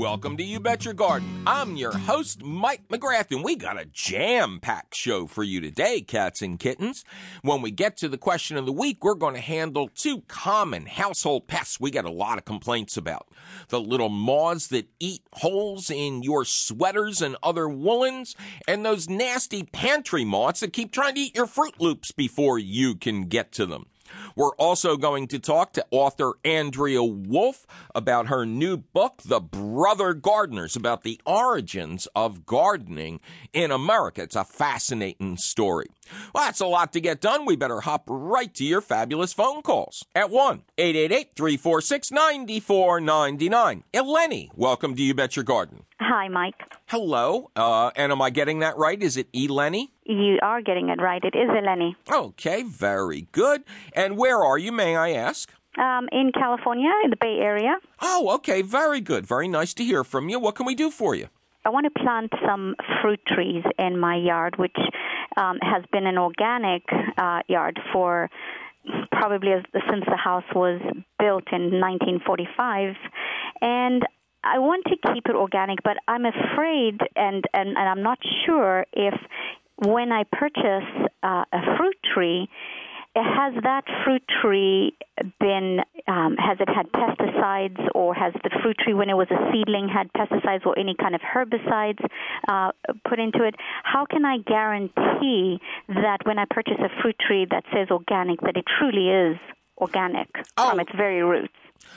Welcome to You Bet Your Garden. I'm your host, Mike McGrath, and we got a jam packed show for you today, cats and kittens. When we get to the question of the week, we're going to handle two common household pests we get a lot of complaints about the little moths that eat holes in your sweaters and other woolens, and those nasty pantry moths that keep trying to eat your Froot Loops before you can get to them. We're also going to talk to author Andrea Wulf about her new book, The Brother Gardeners, about the origins of gardening in America. It's a fascinating story. Well, that's a lot to get done. We better hop right to your fabulous phone calls at 1 888 346 9499. Eleni, welcome to You Bet Your Garden. Hi, Mike. Hello. Uh, and am I getting that right? Is it Eleni? You are getting it right. It is Eleni. Okay, very good. And where are you, may I ask? Um, in California, in the Bay Area. Oh, okay, very good. Very nice to hear from you. What can we do for you? I want to plant some fruit trees in my yard, which um, has been an organic uh, yard for probably as, since the house was built in 1945. And I want to keep it organic, but I'm afraid and, and, and I'm not sure if when I purchase uh, a fruit tree, has that fruit tree been um, has it had pesticides or has the fruit tree when it was a seedling had pesticides or any kind of herbicides uh, put into it how can i guarantee that when i purchase a fruit tree that says organic that it truly is organic oh. from its very roots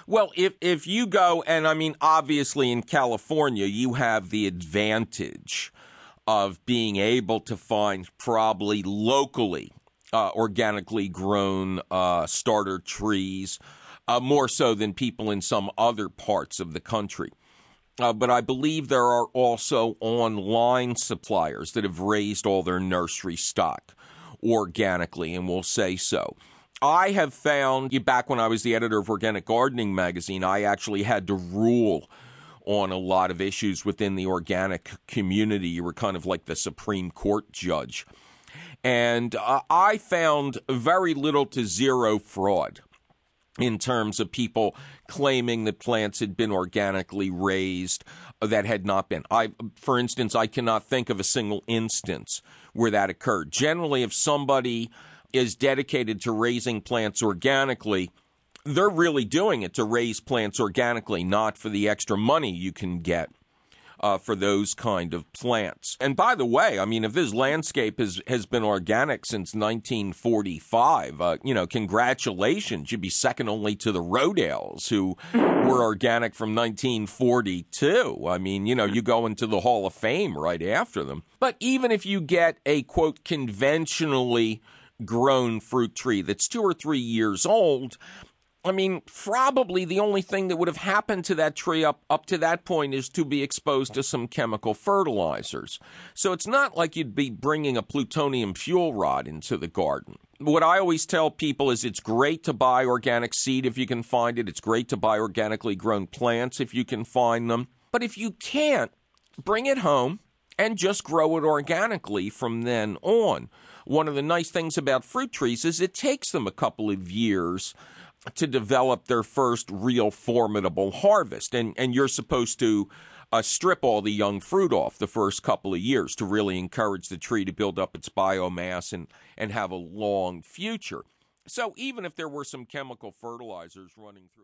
well, if if you go and I mean obviously in California you have the advantage of being able to find probably locally uh, organically grown uh, starter trees, uh, more so than people in some other parts of the country. Uh, but I believe there are also online suppliers that have raised all their nursery stock organically, and will say so. I have found, back when I was the editor of Organic Gardening magazine, I actually had to rule on a lot of issues within the organic community. You were kind of like the Supreme Court judge. And uh, I found very little to zero fraud in terms of people claiming that plants had been organically raised that had not been. I, for instance, I cannot think of a single instance where that occurred. Generally, if somebody is dedicated to raising plants organically, they're really doing it to raise plants organically, not for the extra money you can get uh, for those kind of plants. And by the way, I mean, if this landscape has, has been organic since 1945, uh, you know, congratulations. You'd be second only to the Rodales, who were organic from 1942. I mean, you know, you go into the Hall of Fame right after them. But even if you get a quote conventionally grown fruit tree that's two or three years old, I mean, probably the only thing that would have happened to that tree up, up to that point is to be exposed to some chemical fertilizers. So it's not like you'd be bringing a plutonium fuel rod into the garden. What I always tell people is it's great to buy organic seed if you can find it. It's great to buy organically grown plants if you can find them. But if you can't, bring it home and just grow it organically from then on. One of the nice things about fruit trees is it takes them a couple of years to develop their first real formidable harvest. And, and you're supposed to uh, strip all the young fruit off the first couple of years to really encourage the tree to build up its biomass and, and have a long future. So even if there were some chemical fertilizers running through.